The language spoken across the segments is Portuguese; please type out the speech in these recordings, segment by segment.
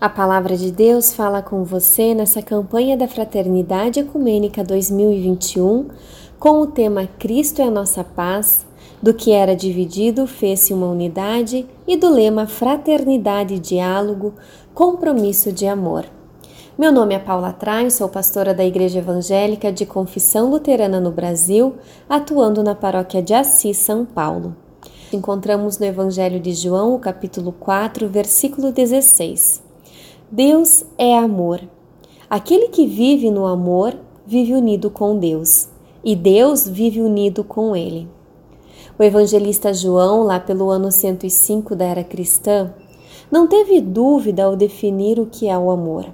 A palavra de Deus fala com você nessa campanha da Fraternidade Ecumênica 2021 com o tema Cristo é a nossa paz, do que era dividido fez-se uma unidade e do lema Fraternidade e Diálogo, Compromisso de Amor. Meu nome é Paula Traio, sou pastora da Igreja Evangélica de Confissão Luterana no Brasil, atuando na paróquia de Assis, São Paulo. Encontramos no Evangelho de João, capítulo 4, versículo 16. Deus é amor. Aquele que vive no amor vive unido com Deus, e Deus vive unido com ele. O evangelista João, lá pelo ano 105 da era cristã, não teve dúvida ao definir o que é o amor.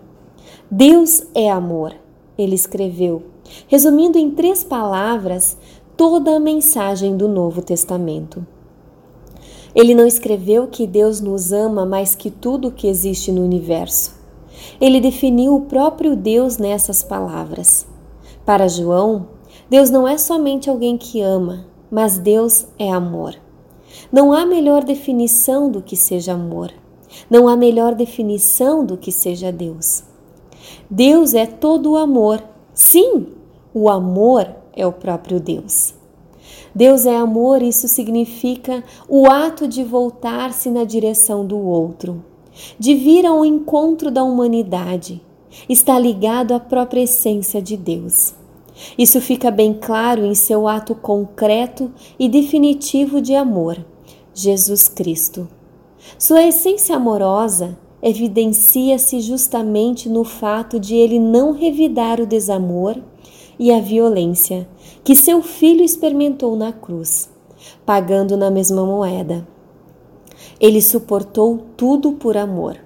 Deus é amor, ele escreveu, resumindo em três palavras toda a mensagem do Novo Testamento. Ele não escreveu que Deus nos ama mais que tudo o que existe no universo. Ele definiu o próprio Deus nessas palavras. Para João, Deus não é somente alguém que ama, mas Deus é amor. Não há melhor definição do que seja amor. Não há melhor definição do que seja Deus. Deus é todo o amor. Sim, o amor é o próprio Deus. Deus é amor, isso significa o ato de voltar-se na direção do outro, de vir ao encontro da humanidade. Está ligado à própria essência de Deus. Isso fica bem claro em seu ato concreto e definitivo de amor, Jesus Cristo. Sua essência amorosa evidencia-se justamente no fato de ele não revidar o desamor e a violência que seu filho experimentou na cruz, pagando na mesma moeda. Ele suportou tudo por amor.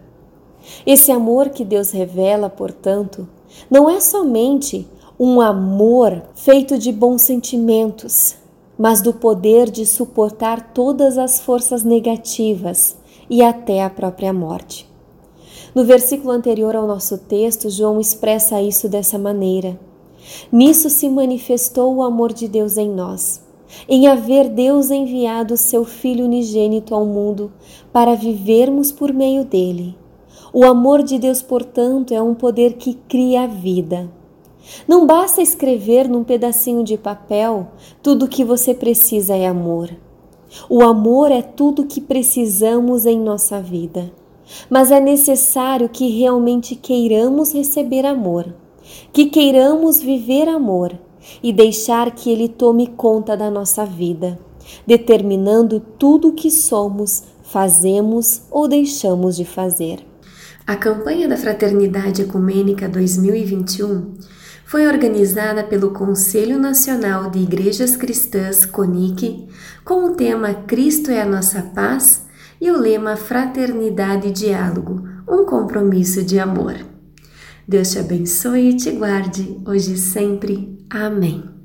Esse amor que Deus revela, portanto, não é somente um amor feito de bons sentimentos, mas do poder de suportar todas as forças negativas e até a própria morte. No versículo anterior ao nosso texto, João expressa isso dessa maneira. Nisso se manifestou o amor de Deus em nós, em haver Deus enviado seu Filho unigênito ao mundo para vivermos por meio dele. O amor de Deus, portanto, é um poder que cria a vida. Não basta escrever num pedacinho de papel tudo o que você precisa é amor. O amor é tudo o que precisamos em nossa vida. Mas é necessário que realmente queiramos receber amor que queiramos viver amor e deixar que Ele tome conta da nossa vida, determinando tudo o que somos, fazemos ou deixamos de fazer. A campanha da Fraternidade Ecumênica 2021 foi organizada pelo Conselho Nacional de Igrejas Cristãs, CONIC, com o tema Cristo é a nossa paz e o lema Fraternidade e Diálogo, um compromisso de amor. Deus te abençoe e te guarde, hoje e sempre. Amém.